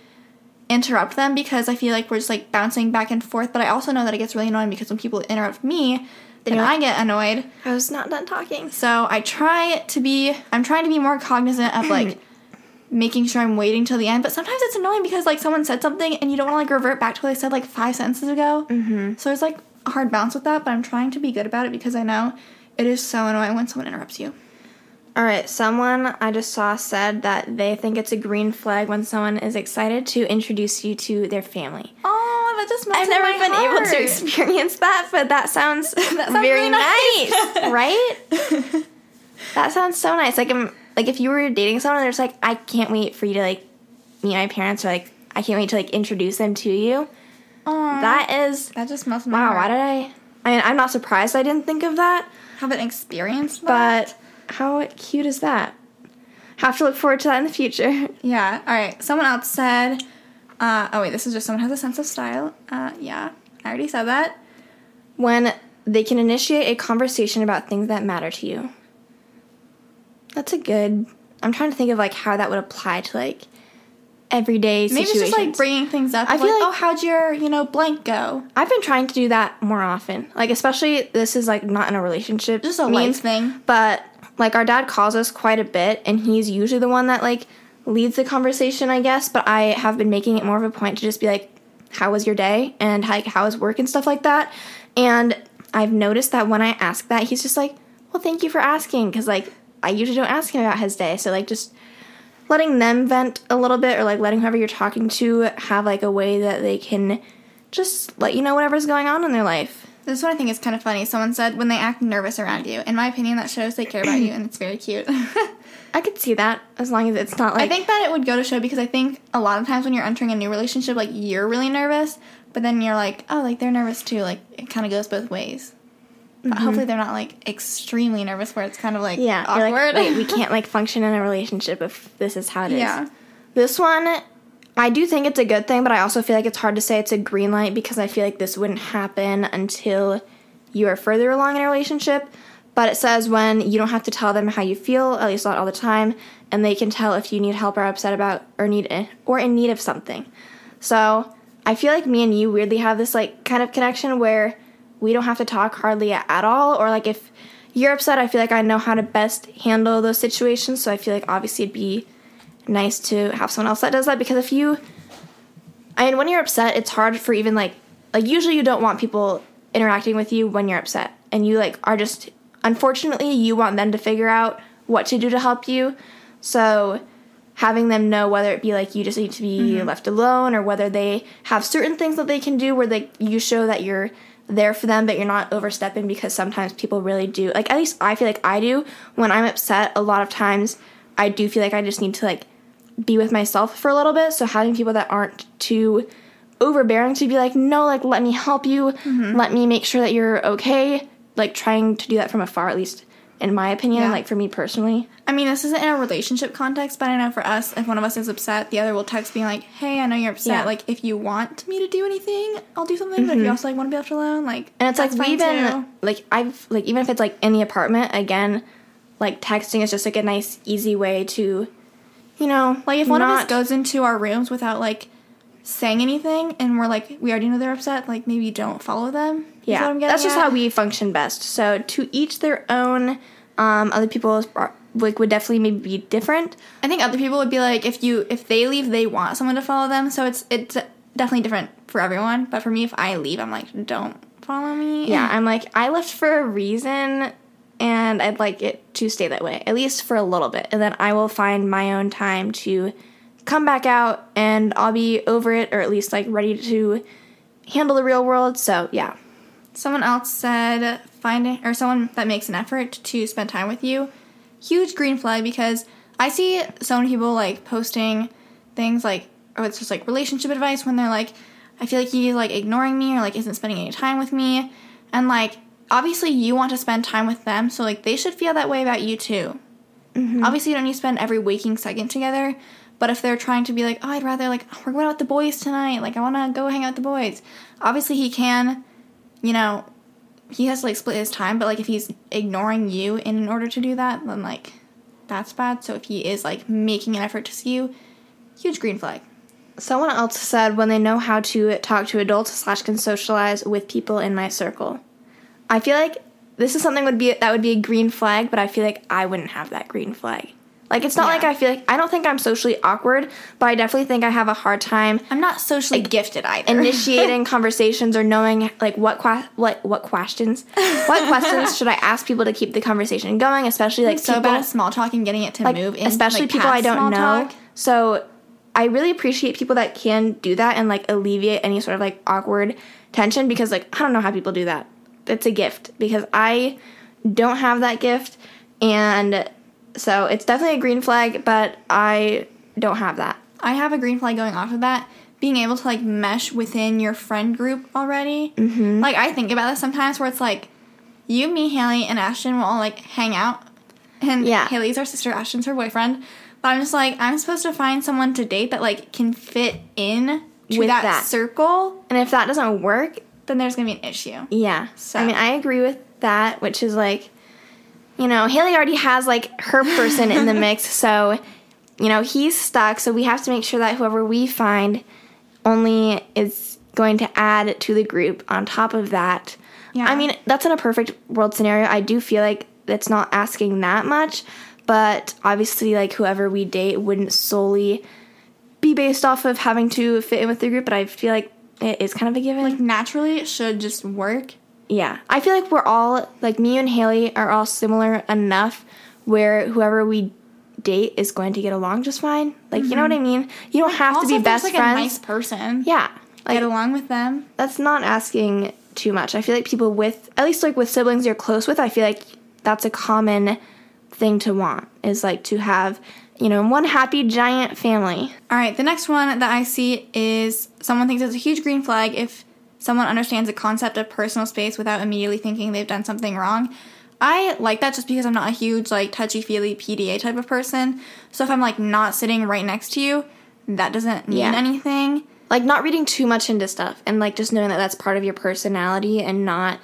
interrupt them because I feel like we're just like bouncing back and forth. But I also know that it gets really annoying because when people interrupt me, then I get annoyed. I was not done talking. So I try to be I'm trying to be more cognizant of like making sure I'm waiting till the end. But sometimes it's annoying because like someone said something and you don't want to like revert back to what they said like five sentences ago. Mm-hmm. So it's like hard bounce with that, but I'm trying to be good about it because I know it is so annoying when someone interrupts you. All right, someone I just saw said that they think it's a green flag when someone is excited to introduce you to their family. Oh, that just melted I've never been able to experience that, but that sounds, sounds very really nice, nice. right? that sounds so nice. Like, um, like if you were dating someone, and there's like, I can't wait for you to like meet my parents, or like, I can't wait to like introduce them to you. Aw, That is that just my wow. heart. Why did I? I mean, I'm not surprised I didn't think of that, haven't experienced that. but how cute is that? Have to look forward to that in the future. Yeah. All right. Someone else said, uh, "Oh wait, this is just someone has a sense of style." Uh, yeah, I already said that. when they can initiate a conversation about things that matter to you. That's a good. I'm trying to think of like how that would apply to like everyday Maybe situations. it's just like bringing things up. I feel like, like- oh, how'd your you know blank go? I've been trying to do that more often. Like especially this is like not in a relationship, Just a means, life thing. But like our dad calls us quite a bit, and he's usually the one that like leads the conversation, I guess. But I have been making it more of a point to just be like, "How was your day?" and like, "How was work?" and stuff like that. And I've noticed that when I ask that, he's just like, "Well, thank you for asking," because like I usually don't ask him about his day. So like just letting them vent a little bit, or like letting whoever you're talking to have like a way that they can just let you know whatever's going on in their life. This one I think is kind of funny. Someone said when they act nervous around you. In my opinion, that shows they care about you, and it's very cute. I could see that as long as it's not like I think that it would go to show because I think a lot of times when you're entering a new relationship, like you're really nervous, but then you're like, oh, like they're nervous too. Like it kind of goes both ways. But mm-hmm. hopefully they're not like extremely nervous where it's kind of like Yeah, awkward. like, we can't like function in a relationship if this is how it is. yeah. This one, I do think it's a good thing, but I also feel like it's hard to say it's a green light because I feel like this wouldn't happen until you are further along in a relationship. But it says when you don't have to tell them how you feel, at least not all the time, and they can tell if you need help or upset about or need or in need of something. So I feel like me and you weirdly have this like kind of connection where we don't have to talk hardly at all, or like if you're upset, I feel like I know how to best handle those situations. So I feel like obviously it'd be nice to have someone else that does that because if you I mean when you're upset it's hard for even like like usually you don't want people interacting with you when you're upset and you like are just unfortunately you want them to figure out what to do to help you so having them know whether it be like you just need to be mm-hmm. left alone or whether they have certain things that they can do where they you show that you're there for them but you're not overstepping because sometimes people really do like at least I feel like I do when I'm upset a lot of times I do feel like I just need to like be with myself for a little bit. So having people that aren't too overbearing to be like, no, like let me help you, mm-hmm. let me make sure that you're okay. Like trying to do that from afar, at least in my opinion, Yeah. like for me personally. I mean, this isn't in a relationship context, but I know for us, if one of us is upset, the other will text being like, "Hey, I know you're upset. Yeah. Like, if you want me to do anything, I'll do something. But if you mm-hmm. also like want to be left alone, like, And it's like we fine even like I've like even if it's like in the apartment, again, like texting is just like a nice, easy way to, you know, like if one of us goes into our rooms without like saying anything, and we're like, we already know they're upset. Like, maybe don't follow them. Yeah, what I'm getting that's just at. how we function best. So to each their own. Um, other people are- like would definitely maybe be different. I think other people would be like, if you if they leave, they want someone to follow them. So it's it's definitely different for everyone. But for me, if I leave, I'm like, don't follow me. Yeah, I'm like I left for a reason, and I'd like it to stay that way at least for a little bit, and then I will find my own time to come back out, and I'll be over it, or at least like ready to handle the real world. So yeah, Someone else said finding or someone that makes an effort to spend time with you, huge green flag because I see so many people like posting things like or it's just like relationship advice when they're like, I feel like he's like ignoring me or like isn't spending any time with me. And like obviously you want to spend time with them, so like they should feel that way about you too. Mm-hmm. Obviously you don't need to spend every waking second together. But if they're trying to be like, oh, I'd rather like we're going out with the boys tonight, like I want to go hang out with the boys. Obviously he can you know, he has to like split his time, but like if he's ignoring you in order to do that, then like that's bad. So if he is like making an effort to see you, huge green flag. someone else said when they know how to talk to adults slash can socialize with people in my circle. I feel like this is something would be that would be a green flag, but I feel like I wouldn't have that green flag. Like it's not Yeah. like I feel like I don't think I'm socially awkward, but I definitely think I have a hard time I'm not socially gifted either. initiating conversations or knowing like what qua- what what questions what questions should I ask people to keep the conversation going, especially like so people, bad at small talk and getting it to like move in, especially like, people I don't know. talk. So I really appreciate people that can do that and like alleviate any sort of like awkward tension because like I don't know how people do that. It's a gift because I don't have that gift and so it's definitely a green flag, but I don't have that. I have a green flag going off of that. Being able to like mesh within your friend group already. Mm-hmm. Like I think about this sometimes where it's like you, me, Haley, and Ashton will all like hang out, and Yeah. Haley's our sister, Ashton's her boyfriend. But I'm just like I'm supposed to find someone to date that like can fit in With that, that. circle. And if that doesn't work, Then there's gonna be an issue. Yeah. So- I mean, I agree with that, which is like, you know, Haley already has like her person in the mix, so you know he's stuck. So we have to make sure that whoever we find only is going to add to the group. On top of that, Yeah. I mean, that's in a perfect world scenario. I do feel like it's not asking that much, but obviously, like whoever we date wouldn't solely be based off of having to fit in with the group. But I feel like it is kind of a given. Like naturally, it should just work. Yeah. I feel like we're all like me and Haley are all similar enough where whoever we date is going to get along just fine. Like you know what I mm-hmm. mean? You don't have to be best like friends. a nice person. yeah. Like Get along with them. that's not asking too much. I feel like people with at least like with siblings you're close with, I feel like that's a common thing to want is like to have, you know, one happy giant family. All right, the next one that I see is someone thinks it's a huge green flag if someone understands the concept of personal space without immediately thinking they've done something wrong. I like that just because I'm not a huge like touchy feely PDA type of person. So if I'm like not sitting right next to you, that doesn't mean Yeah. anything. like not reading too much into stuff and like just knowing that that's part of your personality and not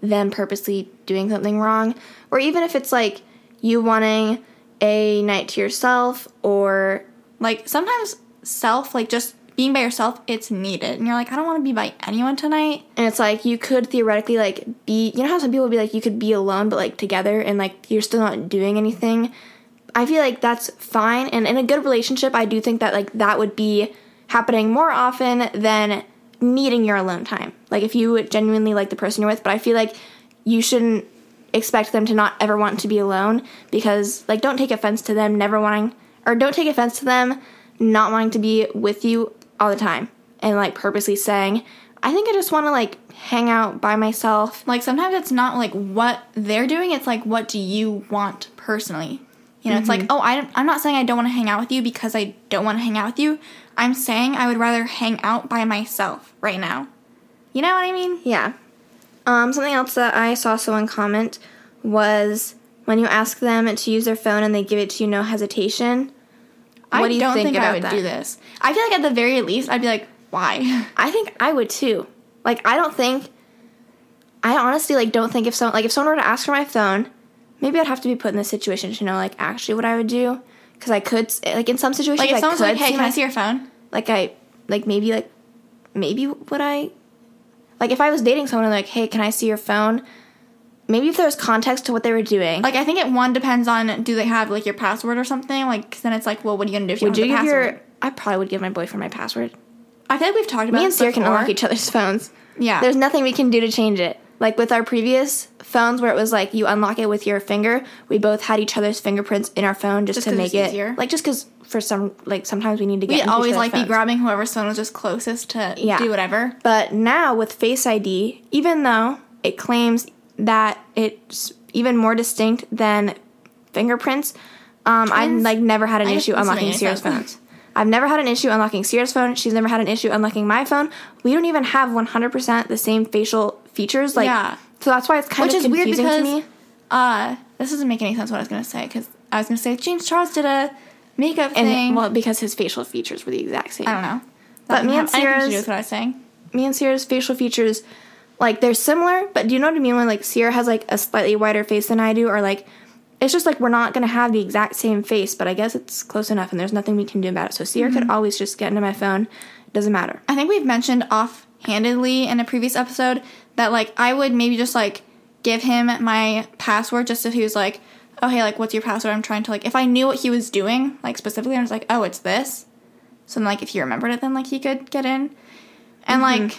them purposely doing something wrong or even if it's like you wanting a night to yourself or Like sometimes self, like just being by yourself, it's needed. And you're like, I don't want to be by anyone tonight. and it's like you could theoretically like be you know how some people would be like you could be alone but like together and like you're still not doing anything i feel like that's fine and in a good relationship i do think that like that would be happening more often than needing your alone time like if you genuinely like the person you're with but i feel like you shouldn't expect them to not ever want to be alone because like don't take offense to them never wanting or don't take offense to them not wanting to be with you all the time and like purposely saying i think i just want to like hang out by myself Like sometimes it's not like what they're doing, it's like what do you want personally? You know, it's like, oh, I I'm not saying I don't want to hang out with you because I don't want to hang out with you. I'm saying I would rather hang out by myself right now. You know what I mean? yeah um, something else that i saw someone comment was when you ask them to use their phone and they give it to you no hesitation I What do you don't think think, I would that? do this. I feel like at the very least, I'd be like, why? I think I would too. Like I don't think I honestly like don't think if someone like if someone were to ask for my phone, maybe I'd have to be put in this situation to know like actually what I would do because I could like in some situations Like if I someone's could like, hey, can I see your phone? like I like maybe like maybe would I like if I was dating someone and like hey can I see your phone maybe if there was context to what they were doing Like I think it one depends on do they have like your password or something? Like 'cause then it's like, well, what are you gonna do if you would don't you have give your password? I probably would give my boyfriend my password I feel like we've talked about me and Ciera can unlock each other's phones Yeah. There's nothing we can do to change it. Like with our previous phones where it was like you unlock it with your finger, we both had each other's fingerprints in our phone just, Just to make it easier? like just cuz for some like sometimes we need to get into always like be grabbing whoever's phone was just closest to Yeah. do whatever. But now with Face ID, even though it claims that it's even more distinct than fingerprints, um, I've like never had an I issue just- this doesn't unlocking Ciera's phones. I've never had an issue unlocking Ciera's phone. She's never had an issue unlocking my phone. We don't even have 100% the same facial features. Like, Yeah. so that's why it's kind Which of is weird confusing because to me. uh this doesn't make any sense what I was gonna say because I was gonna say James Charles did a makeup And thing. well, because his facial features were the exact same. I don't know. But me and have anything to Ciera's- do with what I was saying. me and Ciera's facial features, like they're similar, but do you know what I mean when like Ciera has like a slightly wider face than I do, or like it's just like we're not gonna have the exact same face, but I guess it's close enough, and there's nothing we can do about it. So Ciera could mm-hmm. always just get into my phone. It doesn't matter. I think we've mentioned offhandedly in a previous episode that like I would maybe just like give him my password just if he was like, oh hey, like what's your password? I'm trying to like if I knew what he was doing like specifically, I was like, oh it's this. So then like if he remembered it, then like he could get in. And mm-hmm. like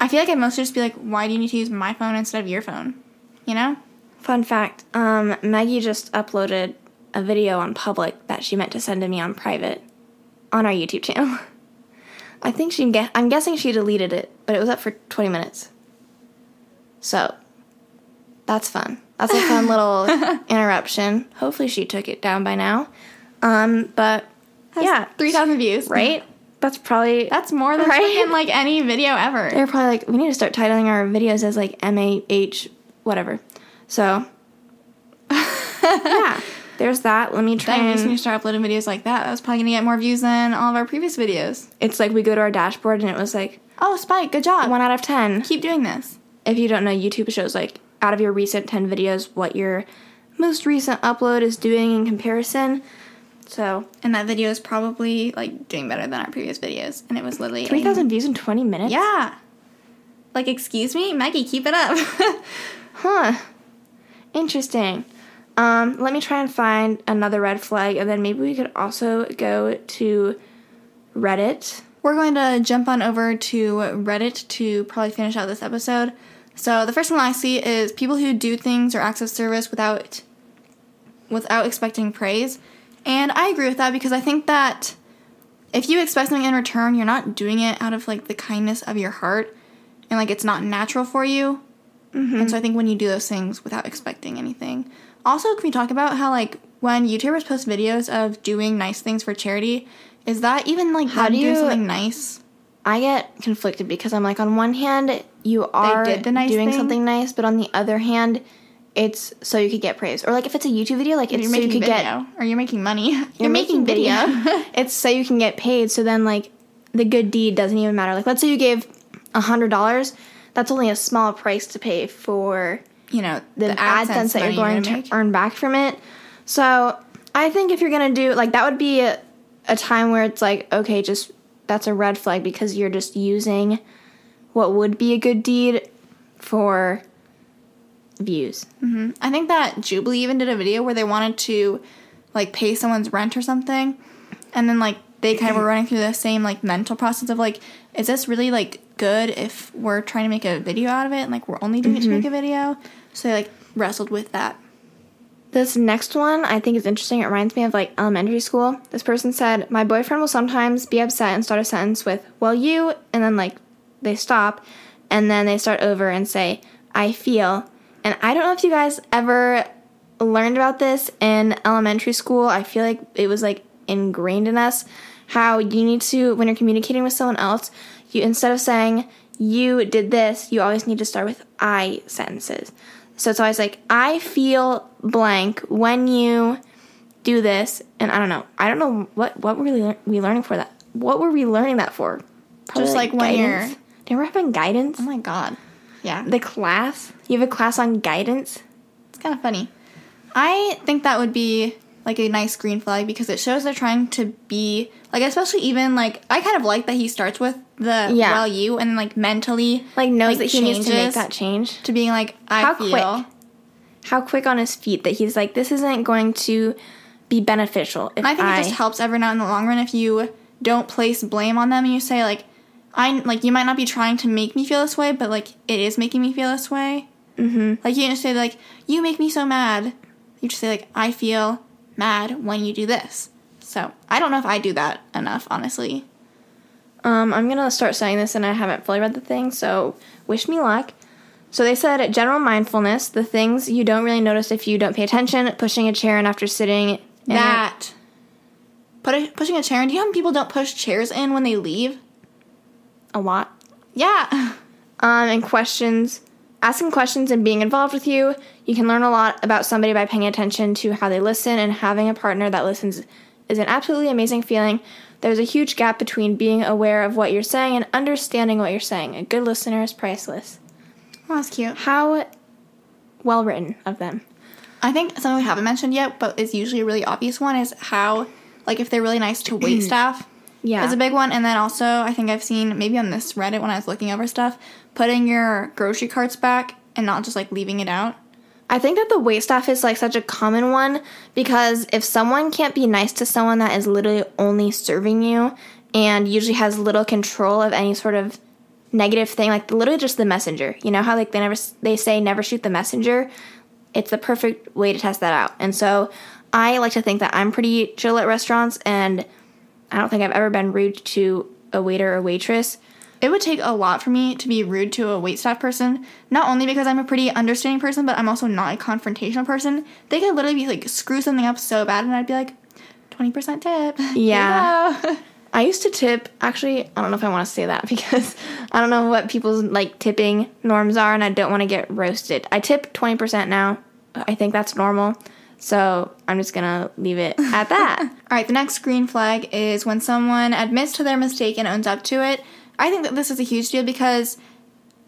I feel like I'd mostly just be like, why do you need to use my phone instead of your phone? You know? Fun fact: um, Maggie just uploaded a video on public that she meant to send to me on private on our YouTube channel. I think she. I'm guessing she deleted it, but it was up for 20 minutes. So that's fun. That's a fun little interruption. Hopefully, she took it down by now. Um, but yeah, Three thousand views. right. That's probably That's more than Right? freaking like any video ever. they're probably like, we need to start titling our videos as like M A H whatever. So yeah, there's that. Let me try. Dang, we just need And, to start uploading videos like that. That was probably gonna get more views than all of our previous videos. it's like we go to our dashboard and it was like Oh, Spike, good job. one out of ten. Keep doing this. If you don't know, YouTube shows like out of your recent ten videos, what your most recent upload is doing in comparison. So And that video is probably like doing better than our previous videos. And it was literally 3,000 views in twenty minutes. Yeah. Like, excuse me, Maggie, keep it up. Huh. Interesting. Um, let me try and find another red flag, and then maybe we could also go to Reddit. We're going to jump on over to Reddit to probably finish out this episode. So the first one I see is people who do things or acts of service without without expecting praise. And I agree with that because I think that if you expect something in return, you're not doing it out of like the kindness of your heart and like it's not natural for you. And mm-hmm. so I think when you do those things without expecting anything. Also, can we talk about how like when YouTubers post videos of doing nice things for charity, is that even like How do you- something nice? I get conflicted because I'm like, on one hand, you are nice doing thing. something nice, but on the other hand, it's so you could get praise. Or like if it's a YouTube video, like it's You're so you could video, get or you're making money. You're, you're making video. it's so you can get paid. So then like the good deed doesn't even matter. Like let's say you gave a hundred dollars, that's only a small price to pay for you know the, AdSense, that you're going gonna to earn back from it. So I think if you're gonna do like that would be a, a time where it's like okay, just that's a red flag because you're just using what would be a good deed for views. Mm-hmm. I think that Jubilee even did a video where they wanted to like pay someone's rent or something, and then like they kind of were running through the same like mental process of like, is this really like good if we're trying to make a video out of it and like we're only doing it to mm-hmm. make a video? So they like wrestled with that. This next one I think is interesting. It reminds me of like elementary school. This person said, My boyfriend will sometimes be upset and start a sentence with, Well, you, and then like they stop, and then they start over and say, I feel. And I don't know if you guys ever learned about this in elementary school. I feel like it was like ingrained in us how you need to, when you're communicating with someone else, you instead of saying, You did this, you always need to start with I sentences. So it's always like, I feel blank when you do this. And I don't know. I don't know what, what were we, lear- we learning for that? What were we learning that for? Probably, Just like when you're- guidance. Do you ever have in guidance? Oh my god. Yeah, The class? You have a class on guidance? it's kind of funny. I think that would be like a nice green flag because it shows they're trying to be like especially even like I kind of like that he starts with the Yeah. well you and like mentally Like knows Like, that he needs to make that change. to being like I How feel quick? How quick on his feet that he's like, this isn't going to be beneficial. If I think I, it just helps every now in the long run if you don't place blame on them and you say like I like you might not be trying to make me feel this way, but like it is making me feel this way. Mm-hmm. Like you just say like you make me so mad. You just say like I feel mad when you do this. So I don't know if I do that enough, honestly. Um, I'm gonna start saying this, and I haven't fully read the thing, so wish me luck. So they said general mindfulness, the things you don't really notice if you don't pay attention, pushing a chair in after sitting. in it- that put a, pushing a chair in. Do you know how many people don't push chairs in when they leave? A lot. Yeah. Um, and questions, asking questions and being involved with you. You can learn a lot about somebody by paying attention to how they listen, and having a partner that listens is an absolutely amazing feeling. There's a huge gap between being aware of what you're saying and understanding what you're saying. A good listener is priceless. Oh, that's cute. How well written of them. I think something we haven't mentioned yet, but is usually a really obvious one, is how, like, if they're really nice to wait staff, Yeah. is a big one. And then also, I think I've seen maybe on this Reddit when I was looking over stuff, putting your grocery carts back and not just like leaving it out. I think that the wait staff is like such a common one because if someone can't be nice to someone that is literally only serving you and usually has little control of any sort of negative thing, like literally just the messenger. You know how like they never they say never shoot the messenger. It's the perfect way to test that out. And so I like to think that I'm pretty chill at restaurants and I don't think I've ever been rude to a waiter or waitress. It would take a lot for me to be rude to a waitstaff person, not only because I'm a pretty understanding person, but I'm also not a confrontational person. They could literally be like screw something up so bad, and I'd be like, 20% tip. Yeah. I used to tip. Actually, I don't know if I want to say that because I don't know what people's like tipping norms are, and I don't want to get roasted. I tip twenty percent now. I think that's normal, so I'm just gonna leave it at that. All right, the next green flag is when someone admits to their mistake and owns up to it. I think that this is a huge deal because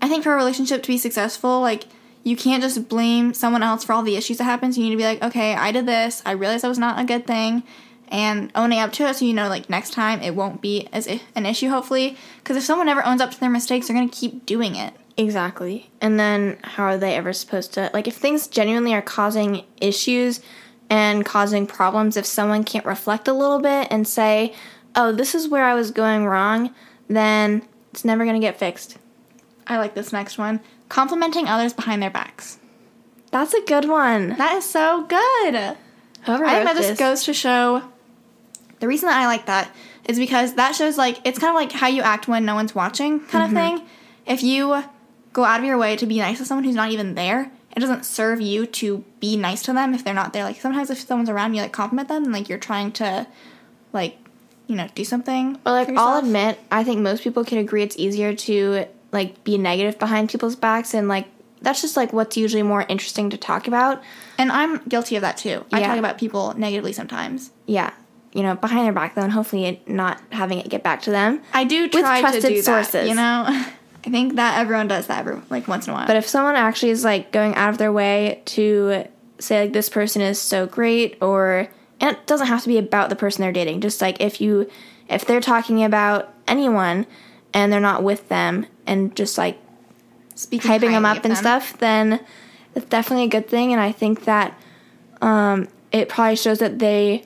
I think for a relationship to be successful, like you can't just blame someone else for all the issues that happens. You need to be like, okay, I did this. I realized that was not a good thing, and owning up to it, so you know, like next time it won't be as an issue. Hopefully, because if someone never owns up to their mistakes, they're gonna keep doing it. Exactly. And then how are they ever supposed to like if things genuinely are causing issues and causing problems? If someone can't reflect a little bit and say, "Oh, this is where I was going wrong," then it's never gonna get fixed. I like this next one: complimenting others behind their backs. That's a good one. That is so good. Whoever I think this- goes to show the reason that I like that is because that shows like it's kind of like how you act when no one's watching kind of mm-hmm. thing. If you go out of your way to be nice to someone who's not even there, it doesn't serve you to be nice to them if they're not there. Like sometimes if someone's around you like compliment them and like you're trying to like you know, do something. But like I'll admit, I think most people can agree it's easier to like be negative behind people's backs and like that's just like what's usually more interesting to talk about. and I'm guilty of that too. I talk about people negatively sometimes. Yeah. You know, behind their back though, and hopefully not having it get back to them. I do try trusted to do sources. that. You know, I think that everyone does that every like once in a while. But if someone actually is like going out of their way to say like this person is so great or and it doesn't have to be about the person they're dating. Just like if you if they're talking about anyone and they're not with them and just like Speaking hyping them up and them. stuff, then it's definitely a good thing. And I think that um, it probably shows that they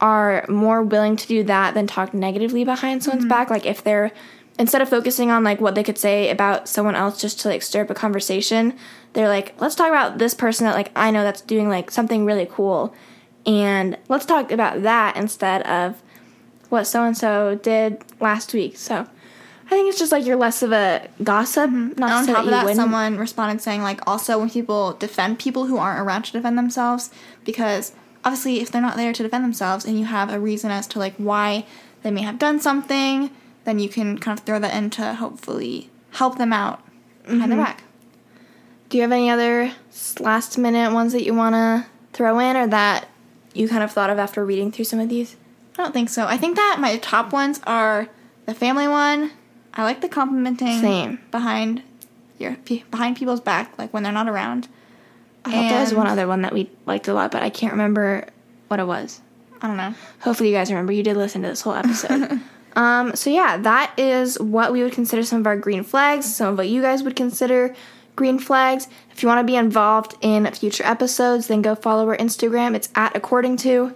are more willing to do that than talk negatively behind someone's Mm-hmm. back. Like if they're instead of focusing on like what they could say about someone else just to like stir up a conversation, they're like, let's talk about this person that like I know that's doing like something really cool, and let's talk about that instead of what so and so did last week. So. I think it's just like you're less of a gossip. Not Mm-hmm. And on top of that, someone responded saying like also when people defend people who aren't around to defend themselves, because obviously if they're not there to defend themselves and you have a reason as to like why they may have done something, then you can kind of throw that in to hopefully help them out behind Mm-hmm. their back. Do you have any other last minute ones that you want to throw in or that you kind of thought of after reading through some of these? I don't think so. I think that my top ones are the family one. I like the complimenting Same. behind your behind people's back, like when they're not around. I thought there was one other one that we liked a lot, but I can't remember what it was. I don't know. Hopefully, you guys remember. You did listen to this whole episode. um, so, yeah, that is what we would consider some of our green flags, some of what you guys would consider green flags. If you want to be involved in future episodes, then go follow our Instagram. It's at according to.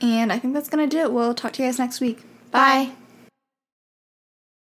And I think that's gonna do it. We'll talk to you guys next week. Bye.